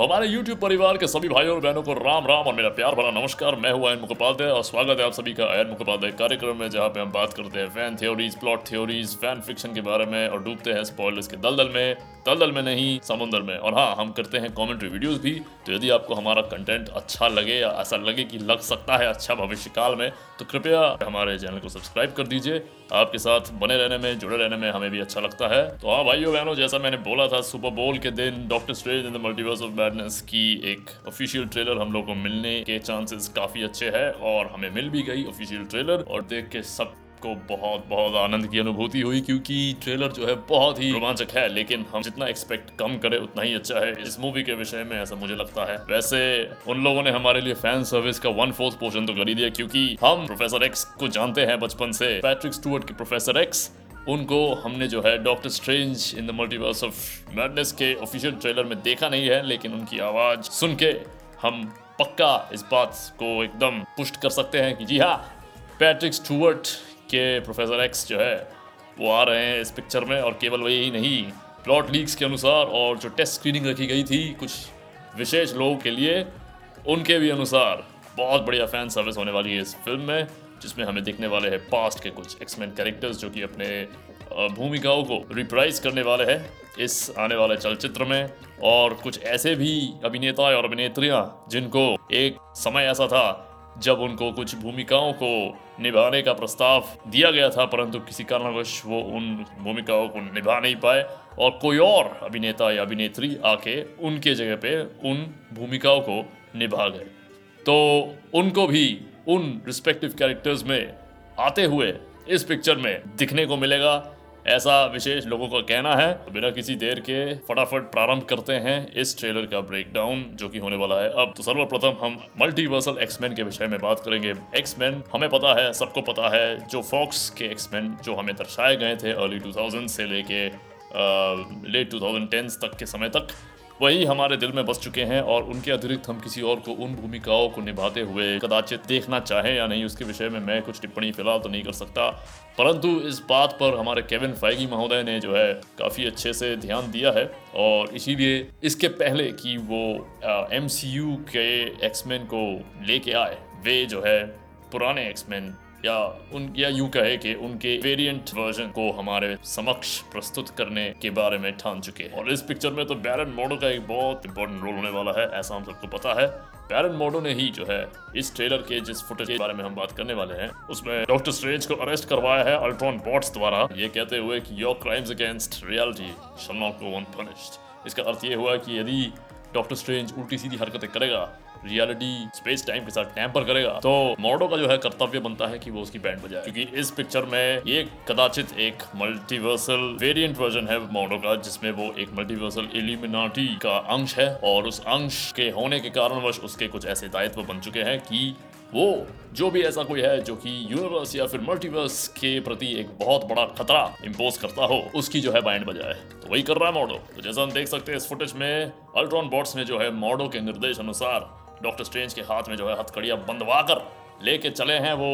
हमारे YouTube परिवार के सभी भाइयों और बहनों को राम राम और मेरा प्यार भरा नमस्कार। मैं हूँ आयन मुखोपाध्याय और स्वागत है आप सभी का आयन मुखोपाध्याय कार्यक्रम में, जहाँ पे हम बात करते हैं fan theories plot theories fan fiction के बारे में और डूबते हैं स्पॉयलर्स के दलदल में। दलदल में नहीं, समुद्र में। और हाँ हम करते हैं कॉमेंट्री वीडियोस भी तो यदि आपको हमारा कंटेंट अच्छा लगे या ऐसा लगे कि लग सकता है अच्छा भविष्य काल में तो कृपया हमारे चैनल को सब्सक्राइब कर दीजिए। आपके साथ बने रहने में, जुड़े रहने में हमें भी अच्छा लगता है। तो हाँ भाइयों, बहनों, जैसा मैंने बोला था, सुपर बोल के दिन Doctor Strange in the Multiverse of Madness की एक ऑफिशियल ट्रेलर हम लोग को मिलने के चांसेस काफ़ी अच्छे हैं और हमें मिल भी गई ऑफिशियल ट्रेलर और देख के सब को बहुत बहुत आनंद की अनुभूति हुई क्योंकि ट्रेलर जो है बहुत ही रोमांचक है, लेकिन हम जितना एक्सपेक्ट कम करें, उतना ही अच्छा है। इस मूवी के विषय में ऐसा मुझे लगता है। वैसे, उन लोगों ने हमारे लिए फ़ैन सर्विस का वन फोर्थ पोर्शन तो कर ही दिया क्योंकि हम प्रोफेसर एक्स को जानते हैं बचपन से। पैट्रिक स्टूअर्ट के प्रोफेसर एक्स उनको हमने जो है Doctor Strange in the Multiverse of Madness के ऑफिशियल ट्रेलर में देखा नहीं है, लेकिन उनकी आवाज़ सुन के हम पक्का इस बात को एकदम पुष्ट कर सकते हैं कि जी हाँ पैट्रिक स्टूअर्ट के प्रोफेसर एक्स जो है, वो आ रहे हैं इस पिक्चर में और केवल वही ही नहीं प्लॉट लीक्स के अनुसार और जो टेस्ट स्क्रीनिंग रखी गई थी कुछ विशेष लोगों के लिए, उनके भी अनुसार बहुत बढ़िया फ़ैन सर्विस होने वाली है इस फ़िल्म में, जिसमें हमें दिखने वाले हैं पास्ट के कुछ एक्समैन कैरेक्टर्स जो कि अपने भूमिकाओं को रिप्राइज करने वाले हैं इस आने वाले चलचित्र में और कुछ ऐसे भी अभिनेता और अभिनेत्रियाँ जिनको एक समय ऐसा था जब उनको कुछ भूमिकाओं को निभाने का प्रस्ताव दिया गया था, परंतु किसी कारणवश वो उन भूमिकाओं को निभा नहीं पाए और कोई और अभिनेता या अभिनेत्री आके उनके जगह पे उन भूमिकाओं को निभा गए। तो उनको भी उन रिस्पेक्टिव कैरेक्टर्स में आते हुए इस पिक्चर में दिखने को मिलेगा। ऐसा विशेष लोगों का कहना है। तो बिना किसी देर के फटाफट प्रारंभ करते हैं इस ट्रेलर का ब्रेकडाउन जो कि होने वाला है अब। तो सर्वप्रथम हम मल्टीवर्सल एक्समैन के विषय में बात करेंगे। एक्समैन हमें पता है, सबको पता है, जो फॉक्स के एक्समैन जो हमें दर्शाए गए थे अर्ली टू से लेके लेट टू तक के समय तक वही हमारे दिल में बस चुके हैं और उनके अतिरिक्त हम किसी और को, उन भूमिकाओं को निभाते हुए कदाचित देखना चाहें या नहीं, उसके विषय में मैं कुछ टिप्पणी फ़िलहाल तो नहीं कर सकता। परंतु इस बात पर हमारे केविन फाइगी महोदय ने जो है काफ़ी अच्छे से ध्यान दिया है और इसीलिए इसके पहले कि वो एमसीयू के एक्समैन को लेके आए, वे जो है पुराने एक्समैन या उन, या यूँ कहे कि उनके वेरिएंट वर्जन को हमारे समक्ष प्रस्तुत करने के बारे में ठान चुके हैं। और इस पिक्चर में तो बैरन मोडो का एक बहुत इंपॉर्टेंट रोल होने वाला है, ऐसा हम सबको पता है। बैरन मोडो ने ही जो है इस ट्रेलर के, जिस फुटेज के बारे में हम बात करने वाले हैं, उसमें डॉक्टर स्ट्रेंज को अरेस्ट करवाया है अल्ट्रॉन बॉट्स द्वारा। ये कहते हुए कि your crimes against reality shall not go unpunished इसका अर्थ ये हुआ कि यदि डॉक्टर स्ट्रेंज उल्टी सीधी हरकतें करेगा रियलिटी स्पेस टाइम के साथ टैंपर करेगा तो मॉडो का जो है कर्तव्य बनता है कि वो उसकी बैंड बजाए। क्योंकि इस पिक्चर में ये कदाचित एक मल्टीवर्सल वेरिएंट वर्जन है मॉडो का, जिसमें वो एक मल्टीवर्सल एलिमिनाटी का अंश है, और उस अंश के होने के कारणवश उसके कुछ ऐसे दायित्व बन चुके हैं कि वो जो भी ऐसा कोई है जो कि यूनिवर्स या फिर मल्टीवर्स के प्रति एक बहुत बड़ा खतरा इम्पोज करता हो, उसकी जो है बैंड बजाए। तो वही कर रहा है मॉडो तो जैसा हम देख सकते हैं इस फुटेज में अल्ट्रॉन बॉट्स ने जो है मॉडो के निर्देश अनुसार डॉक्टर स्ट्रेंज के हाथ में जो है हथकड़िया बंदवा कर लेके चले हैं वो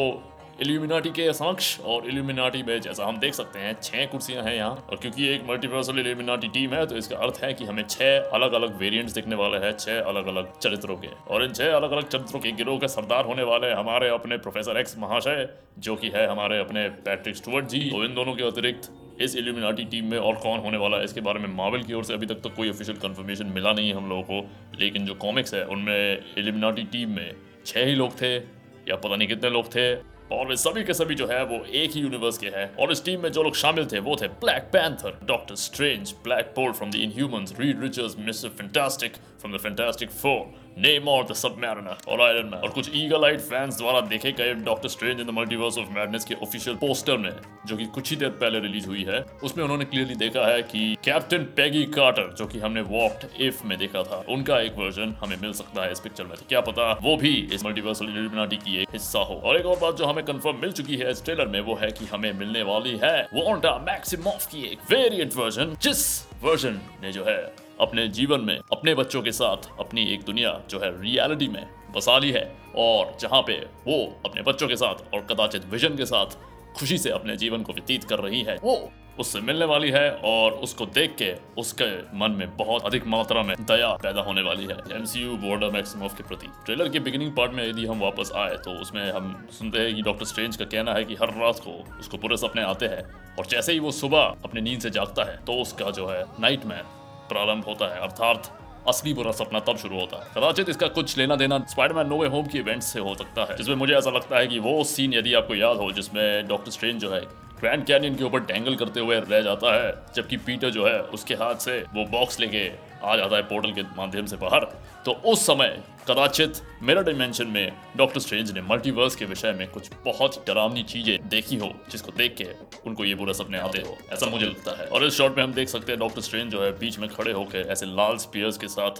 इल्यूमिनाटी के समक्ष और इल्यूमिनाटी में जैसा हम देख सकते हैं, छह कुर्सियाँ हैं यहाँ। और क्योंकि एक मल्टीवर्सल इल्यूमिनाटी टीम है तो इसका अर्थ है कि हमें छह अलग अलग वेरिएंट्स दिखने वाले हैं, छह अलग अलग चरित्रों के। और इन छह अलग अलग चरित्रों के गिरोह के सरदार होने वाले हमारे अपने प्रोफेसर एक्स महाशय, जो कि है हमारे अपने पैट्रिक स्टुअर्ट जी। तो इन दोनों के अतिरिक्त इस एल्यूमिनाटी टीम में और कौन होने वाला है, इसके बारे में मार्वल की ओर से अभी तक तो कोई ऑफिशियल कंफर्मेशन मिला नहीं है हम लोगों को। लेकिन जो कॉमिक्स है, उनमें एल्यूमिनाटी टीम में छः ही लोग थे, या पता नहीं कितने लोग थे। और वे सभी के सभी जो है वो एक ही यूनिवर्स के हैं। और इस टीम में जो लोग शामिल थे, वो थे Black Panther Doctor Strange Black Bolt from the Inhumans Reed Richards Mister Fantastic from the Fantastic Four Namor और द सबमैरिनर और आयरन मैन और कुछ ईगल आइट फैंस द्वारा देखे गए Doctor Strange in the Multiverse of Madness के official poster में, जो कि कुछ ही देर पहले रिलीज़ हुई है, उसमें उन्होंने क्लियरली देखा है कि कैप्टन पैगी कार्टर जो कि हमने वॉक्ड इफ़ में देखा था, उनका एक वर्जन हमें मिल सकता है इस पिक्चर में। तो क्या पता वो भी इस मल्टीवर्सल इल्यूमिनाटी की एक हिस्सा हो। और एक और बात जो हमें कंफर्म मिल चुकी है इस ट्रेलर में, वो है कि हमें मिलने वाली है वोंडा मैक्सिमोफ की एक वेरिएंट वर्जन जिस वर्जन ने जो है अपने जीवन में, अपने बच्चों के साथ अपनी एक दुनिया जो है रियलिटी में बसा ली है और जहाँ पे वो अपने बच्चों के साथ और कदाचित विजन के साथ खुशी से अपने जीवन को व्यतीत कर रही है, वो उससे मिलने वाली है और उसको देख के उसके मन में बहुत अधिक मात्रा में दया पैदा होने वाली है। एमसीयू बॉर्डर मैक्सिमोफ के प्रति। ट्रेलर के बिगिनिंग पार्ट में यदि हम वापस आए तो उसमें हम सुनते हैं कि डॉक्टर स्ट्रेंज का कहना है कि हर रात को उसको पूरे सपने आते हैं और जैसे ही वो सुबह अपनी नींद से जागता है तो उसका जो है नाइट प्रारंभ होता है। अर्थात, असली बुरा सपना तब शुरू होता है। कदाचित इसका कुछ लेना देना स्पाइडरमैन नोवे होम की इवेंट से हो सकता है, जिसमें मुझे ऐसा लगता है कि वो सीन यदि आपको याद हो, जिसमें डॉक्टर स्ट्रेंज जो है ग्रैंड कैनियन के ऊपर टैंगल करते हुए रह जाता है, जबकि पीटर जो है, उसके हाथ से वो बॉक्स लेके आ जाता है पोर्टल के माध्यम से बाहर। तो उस समय, कदाचित मेरा डायमेंशन में डॉक्टर स्ट्रेंज ने मल्टीवर्स के विषय में कुछ बहुत ही डरावनी चीज़ें देखी हो, जिसको देख के उनको ये बुरा सपने आते हो। ऐसा मुझे लगता है। और इस शॉट में हम देख सकते हैं डॉक्टर स्ट्रेंज जो है, बीच में खड़े होकर ऐसे लाल स्पीयर्स के साथ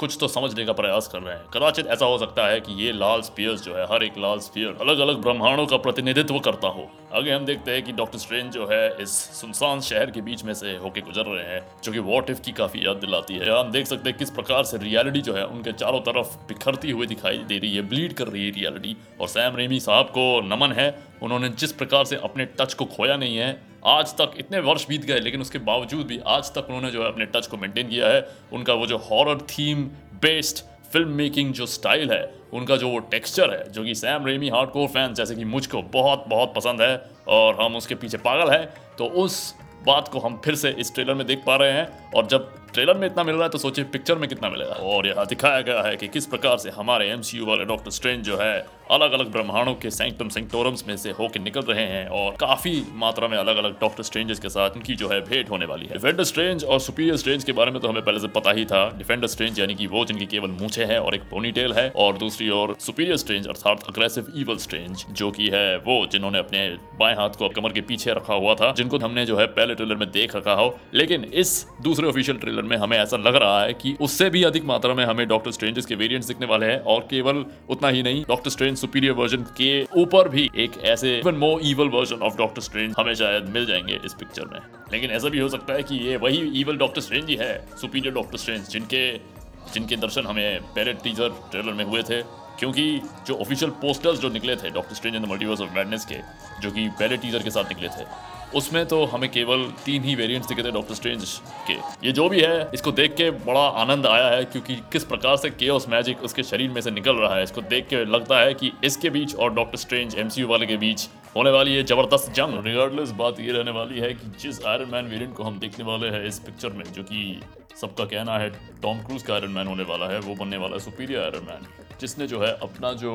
कुछ तो समझने का प्रयास कर रहे हैं। कदाचित ऐसा हो सकता है कि ये लाल स्पीयर्स जो है, हर एक लाल स्पीयर अलग अलग ब्रह्मांडों का प्रतिनिधित्व करता हो। आगे हम देखते हैं कि डॉक्टर स्ट्रेंज जो है इस सुनसान शहर के बीच में से होके गुजर रहे हैं, जो कि वॉट इफ़ की काफ़ी याद दिलाती है। हम देख सकते हैं किस प्रकार से रियलिटी जो है उनके चारों तरफ़ बिखरती हुई दिखाई दे रही है ब्लीड कर रही है रियलिटी और सैम रेमी साहब को नमन है। उन्होंने जिस प्रकार से अपने टच को खोया नहीं है, आज तक इतने वर्ष बीत गए, लेकिन उसके बावजूद भी आज तक उन्होंने जो है अपने टच को मेंटेन किया है। उनका वो जो horror theme based film making जो स्टाइल है, उनका जो वो टेक्सचर है, जो कि Sam Raimi hardcore fan जैसे कि मुझको बहुत बहुत पसंद है और हम उसके पीछे पागल हैं तो उस बात को हम फिर से इस ट्रेलर में देख पा रहे हैं और जब ट्रेलर में इतना मिल रहा है तो सोचिए पिक्चर में कितना मिलेगा। और यहाँ दिखाया गया है कि किस प्रकार से हमारे एमसीयू वाले डॉक्टर स्ट्रेंज जो है अलग अलग ब्रह्मांडों के सेंक्टम सेंक्टोरम्स में से होकर निकल रहे हैं और काफ़ी मात्रा में अलग अलग डॉक्टर स्ट्रेंजेस के साथ उनकी जो है भेंट होने वाली है। डिफेंडर स्ट्रेंज और सुपीरियर स्ट्रेंज के बारे में तो हमें पहले से पता ही था। डिफेंडर स्ट्रेंज यानी कि वो जिनकी केवल मूछे है और एक पोनीटेल है और दूसरी ओर सुपीरियर स्ट्रेंज अर्थात अग्रेसिव ईवल स्ट्रेंज जो की है वो जिन्होंने अपने बाएँ हाथ को कमर के पीछे रखा हुआ था, जिनको हमने जो है पहले ट्रेलर में देख रखा हो। लेकिन इस दूसरे ऑफिशियल ट्रेलर में हमें ऐसा लग रहा है कि उससे भी अधिक मात्रा में हमें डॉक्टर स्ट्रेंजेस के वेरिएंट्स दिखने वाले हैं और केवल उतना ही नहीं डॉक्टर स्ट्रेंज सुपीरियर वर्जन के ऊपर भी एक ऐसे even more evil version of Doctor Strange हमें शायद मिल जाएँगे इस पिक्चर में। लेकिन ऐसा भी हो सकता है कि ये वही इवल डॉक्टर स्ट्रेंज ही है सुपीरियर डॉक्टर स्ट्रेंज जिनके जिनके दर्शन हमें पहले टीजर ट्रेलर में हुए थे, क्योंकि जो ऑफिशियल पोस्टर्स जो निकले थे Doctor Strange in the Multiverse of Madness के, जो कि पहले टीजर के साथ निकले थे उसमें तो हमें केवल तीन ही वेरिएंट्स दिखे थे डॉक्टर स्ट्रेंज के। ये जो भी है, इसको देख के बड़ा आनंद आया है क्योंकि किस प्रकार से केओस मैजिक उसके शरीर में से निकल रहा है। इसको देख के लगता है कि इसके बीच और डॉक्टर स्ट्रेंज एमसीयू वाले के बीच होने वाली है ज़बरदस्त जंग। रिगार्डलेस बात ये रहने वाली है कि जिस आयरन मैन वेरियंट को हम देखने वाले हैं इस पिक्चर में, जो कि सबका कहना है टॉम क्रूज का आयरन मैन होने वाला है, वो बनने वाला है सुपीरियर आयरन मैन जिसने जो है अपना जो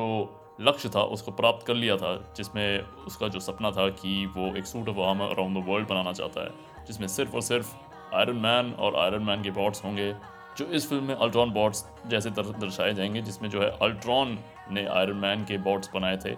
लक्ष्य था, उसको प्राप्त कर लिया था, जिसमें उसका जो सपना था कि वो एक suit of armour around the world बनाना चाहता है, जिसमें सिर्फ़ और सिर्फ़ आयरन मैन और आयरन मैन के बॉट्स होंगे, जो इस फ़िल्म में अल्ट्रॉन बॉट्स जैसे दर्शाए जाएँगे, जिसमें जो है अल्ट्रॉन ने आयरन मैन के बॉट्स बनाए थे।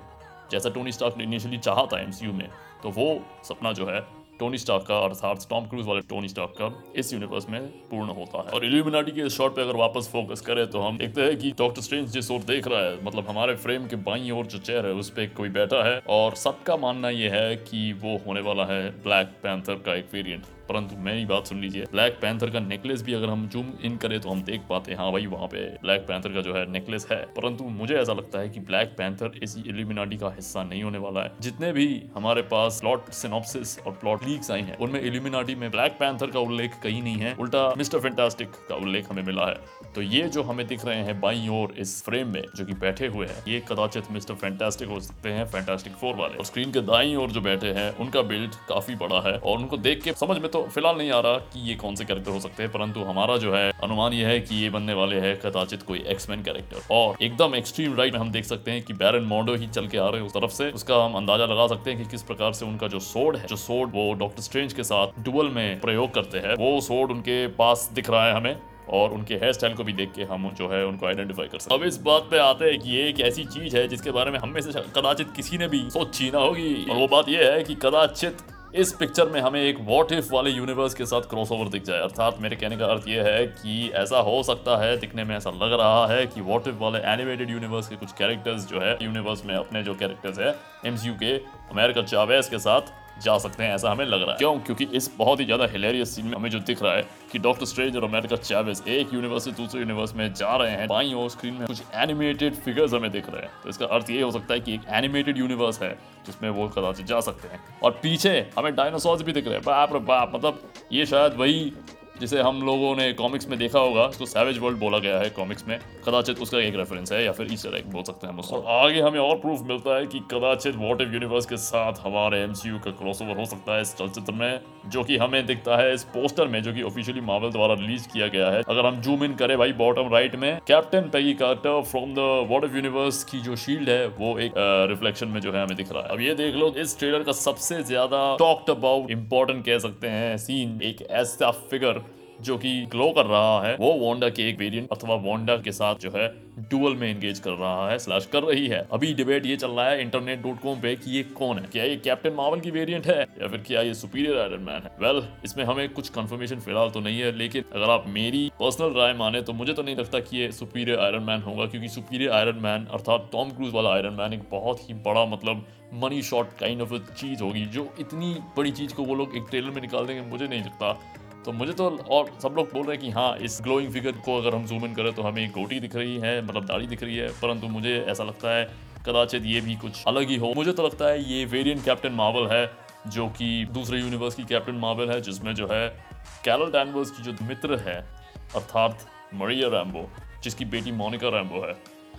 जैसा टोनी स्टार्क ने इनिशियली चाहा था एमसीयू में तो वो सपना जो है टोनी स्टार्क का, अर्थात टॉम क्रूज वाले टोनी स्टार्क का इस यूनिवर्स में पूर्ण होता है। और इल्यूमिनाटी के इस शॉट पे अगर वापस फोकस करें तो हम देखते हैं कि डॉक्टर स्ट्रेंज जिस ओर देख रहा है मतलब हमारे फ्रेम के बाई ओर जो चेयर है, उस पर कोई बैठा है। और सबका मानना यह है कि वो होने वाला है ब्लैक पैंथर का एक वेरिएंट परंतु मेरी बात सुन लीजिए ब्लैक पैंथर का नेकलेस भी अगर हम जूम इन करें तो हम देख पाते हैं हाँ भाई वहाँ पे ब्लैक पैंथर का जो है नेकलेस है। परंतु मुझे ऐसा लगता है कि ब्लैक पैंथर इस एलिमिनाटी का हिस्सा नहीं होने वाला है। जितने भी हमारे पास प्लॉट सिनॉप्सिस और प्लॉट लीक्स आई हैं, उनमें एलिमिनाटी में ब्लैक पैंथर का उल्लेख कहीं नहीं है। उल्टा मिस्टर फेंटास्टिक का उल्लेख हमें मिला है। तो ये जो हमें दिख रहे हैं बाई और इस फ्रेम में, जो कि बैठे हुए हैं, ये कदाचित मिस्टर फैंटास्टिक हो सकते हैं फैंटास्टिक फोर वाले। और स्क्रीन के दाई और जो बैठे हैं, उनका बिल्ड काफ़ी बड़ा है और उनको देख के समझ में तो फ़िलहाल नहीं आ रहा कि ये कौन से कैरेक्टर हो सकते हैं, परंतु हमारा जो है, अनुमान ये है कि ये बनने वाले हैं कदाचित कोई एक्समैन कैरेक्टर और एकदम एक्सट्रीम राइट में हम देख सकते हैं कि बैरन मॉडो ही चल के आ रहे हैं उस तरफ़ से। उसका हम अंदाज़ा लगा सकते हैं कि किस प्रकार से उनका जो सोड है, जो सोड वो डॉक्टर स्ट्रेंज के साथ डुअल में प्रयोग करते हैं, वो सोड उनके पास दिख रहा है हमें और उनके हेयर स्टाइल को भी देख के हम जो है उनको आइडेंटिफाई कर सकते अब इस बात पे आते हैं कि ये एक ऐसी चीज़ है जिसके बारे में हम से कदाचित किसी ने भी सोची ना होगी। और वो बात ये है कि कदाचित इस पिक्चर में हमें एक वॉट इफ़ वाले यूनिवर्स के साथ क्रॉसओवर दिख जाए। अर्थात मेरे कहने का अर्थ ये है कि ऐसा हो सकता है, दिखने में ऐसा लग रहा है कि वॉट इफ़ वाले एनिमेटेड यूनिवर्स के कुछ कैरेक्टर्स जो है यूनिवर्स में अपने जो कैरेक्टर्स है एमसीयू के, अमेरिका चावेस के साथ जा सकते हैं, ऐसा हमें लग रहा है। क्यों? क्योंकि इस बहुत ही ज़्यादा हिलेरियस सीन में हमें जो दिख रहा है कि डॉक्टर स्ट्रेंज और अमेरिका चैवेज एक यूनिवर्स से दूसरे यूनिवर्स में जा रहे हैं। बाई और स्क्रीन में कुछ एनिमेटेड फिगर्स हमें दिख रहे हैं। तो इसका अर्थ ये हो सकता है कि एक एनिमेटेड यूनिवर्स है, जिसमें वो कदाचित जा सकते हैं। और पीछे हमें डायनासोर्स भी दिख रहे हैं। बाप रे बाप मतलब ये शायद वही जिसे हम लोगों ने कॉमिक्स में देखा होगा उसको सैवेज वर्ल्ड बोला गया है कॉमिक्स में कदाचित उसका एक रेफरेंस है या फिर इस तरह बोल सकते हैं हम उसको। और आगे हमें और प्रूफ मिलता है कि कदाचित वॉट इफ़ यूनिवर्स के साथ हमारे एमसीयू का क्रॉसओवर हो सकता है इस चलचित्र में जो कि हमें दिखता है इस पोस्टर में जो कि ऑफिशियली मार्वल द्वारा रिलीज़ किया गया है। अगर हम जूम इन करें भाई बॉटम राइट में Captain Peggy Carter from the What If universe की जो शील्ड है वो एक रिफ्लेक्शन में जो है हमें दिख रहा है। अब ये देख लो इस ट्रेलर का सबसे ज़्यादा टॉक्ट अबाउट इंपॉर्टेंट कह सकते हैं सीन एक ऐसा फिगर जो कि ग्लो कर रहा है वो वोंडा के एक वेरिएंट अथवा वोंडा के साथ जो है डुअल में एंगेज कर रहा है स्लैश कर रही है। अभी डिबेट ये चल रहा है इंटरनेट डॉट कॉम पे कि ये कौन है? क्या ये कैप्टन मार्वल की वेरिएंट है? या फिर क्या ये सुपीरियर आयरन मैन है? वेल well, इसमें हमें कुछ कंफर्मेशन फ़िलहाल तो नहीं है लेकिन अगर आप मेरी पर्सनल राय माने तो मुझे तो नहीं लगता कि ये सुपीरियर आयरन मैन होगा क्योंकि सुपीरियर आयरन मैन अर्थात टॉम क्रूज वाला आयरन मैन एक बहुत ही बड़ा मतलब मनी शॉट काइंड ऑफ़ चीज़ होगी जो इतनी बड़ी चीज़ को वो लोग एक ट्रेलर में निकाल देंगे मुझे नहीं लगता। तो मुझे तो और सब लोग बोल रहे हैं कि हाँ इस ग्लोइंग फिगर को अगर हम जूम इन करें तो हमें गोटी दिख रही है मतलब दाढ़ी दिख रही है, परंतु मुझे ऐसा लगता है कदाचित ये भी कुछ अलग ही हो। मुझे तो लगता है ये वेरिएंट कैप्टन मार्वल है, जो कि दूसरे यूनिवर्स की कैप्टन मार्वल है, जिसमें जो है कैरल डैनवर्स की जो मित्र है, अर्थात मरिया रैम्बो जिसकी बेटी मोनिका रैम्बो है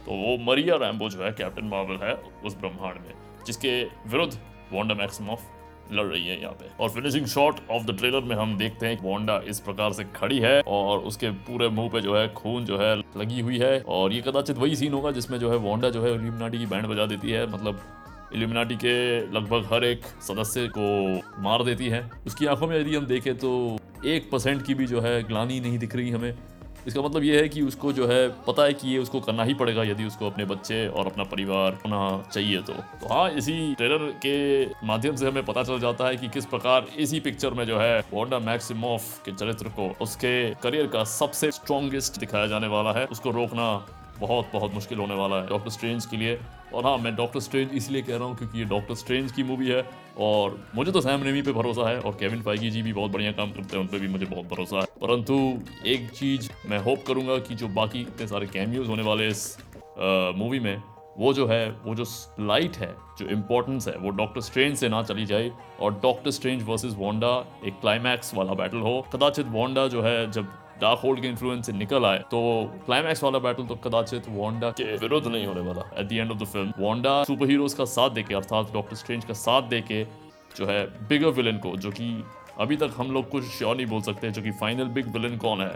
तो वो मरिया रैम्बो जो है कैप्टन मार्वल है उस ब्रह्मांड में, जिसके विरुद्ध वॉन्डा मैक्सिमॉफ लड़ रही है यहाँ पे। और finishing shot of the trailer में हम देखते हैं वोंडा इस प्रकार से खड़ी है और उसके पूरे मुँह पे जो है खून जो है लगी हुई है और ये कदाचित वही सीन होगा जिसमें जो है वोंडा जो है इल्यूमिनाटी की बैंड बजा देती है। मतलब इल्यूमिनाटी के लगभग हर एक सदस्य को मार देती है। उसकी आँखों में यदि हम देखें तो एक परसेंट की भी जो है ग्लानी नहीं दिख रही हमें। इसका मतलब ये है कि उसको जो है, पता है कि ये उसको करना ही पड़ेगा यदि उसको अपने बच्चे और अपना परिवार होना चाहिए तो। तो हाँ इसी ट्रेलर के माध्यम से हमें पता चल जाता है कि किस प्रकार इसी पिक्चर में जो है वोडा मैक्सिमोफ के चरित्र को, उसके करियर का सबसे स्ट्रॉन्गेस्ट दिखाया जाने वाला है। उसको रोकना बहुत बहुत मुश्किल होने वाला है। डॉक्टर स्ट्रेंज के लिए और हाँ मैं डॉक्टर स्ट्रेंज इसलिए कह रहा हूँ क्योंकि ये डॉक्टर स्ट्रेंज की मूवी है और मुझे तो सैम रेमी पे भरोसा है और केविन फाइगी जी भी बहुत बढ़िया काम करते हैं उन पर भी मुझे बहुत भरोसा है। परंतु एक चीज़ मैं होप करूँगा कि जो बाकी इतने सारे कैमियोज होने वाले इस मूवी में, वो जो है, वो जो लाइट है, जो इम्पोर्टेंस है, वो डॉक्टर स्ट्रेंज से ना चली जाए और डॉक्टर स्ट्रेंज वर्सेस वोंडा एक क्लाइमैक्स वाला बैटल हो। कदाचित वोंडा जो है, जब डार्क होल्ड के इन्फ्लुएंस से निकल आए तो क्लाइमैक्स वाला बैटल तो कदाचित वांडा के विरुद्ध नहीं होने वाला। At the end of the film Wanda superheroes का साथ देके, अर्थात डॉक्टर स्ट्रेंज का साथ देके, जो है बिगर विलन को, जो कि अभी तक हम लोग कुछ श्योर नहीं बोल सकते, जो कि फाइनल बिग विलन कौन है,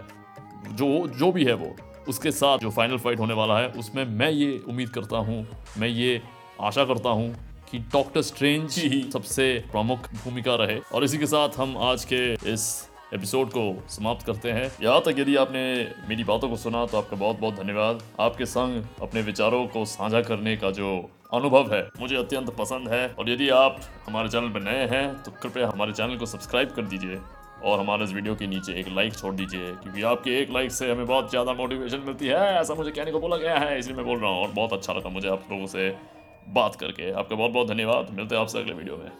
जो जो भी है वो, उसके साथ जो फाइनल फाइट होने वाला है, उसमें मैं ये उम्मीद करता हूँ, मैं ये आशा करता हूँ कि डॉक्टर स्ट्रेंज ही सबसे प्रमुख भूमिका रहे। और इसी के साथ हम आज के इस एपिसोड को समाप्त करते हैं। यहाँ तक यदि आपने मेरी बातों को सुना तो आपका बहुत बहुत धन्यवाद। आपके संग अपने विचारों को साझा करने का जो अनुभव है, मुझे अत्यंत पसंद है। और यदि आप हमारे चैनल पर नए हैं तो कृपया हमारे चैनल को सब्सक्राइब कर दीजिए और हमारे इस वीडियो के नीचे एक लाइक छोड़ दीजिए, क्योंकि आपके एक लाइक से हमें बहुत ज़्यादा मोटिवेशन मिलती है, ऐसा मुझे कहने को बोला गया है, इसलिए मैं बोल रहा हूँ। और बहुत अच्छा लगा मुझे आप लोगों से बात करके। आपका बहुत बहुत धन्यवाद। मिलते हैं आपसे अगले वीडियो में।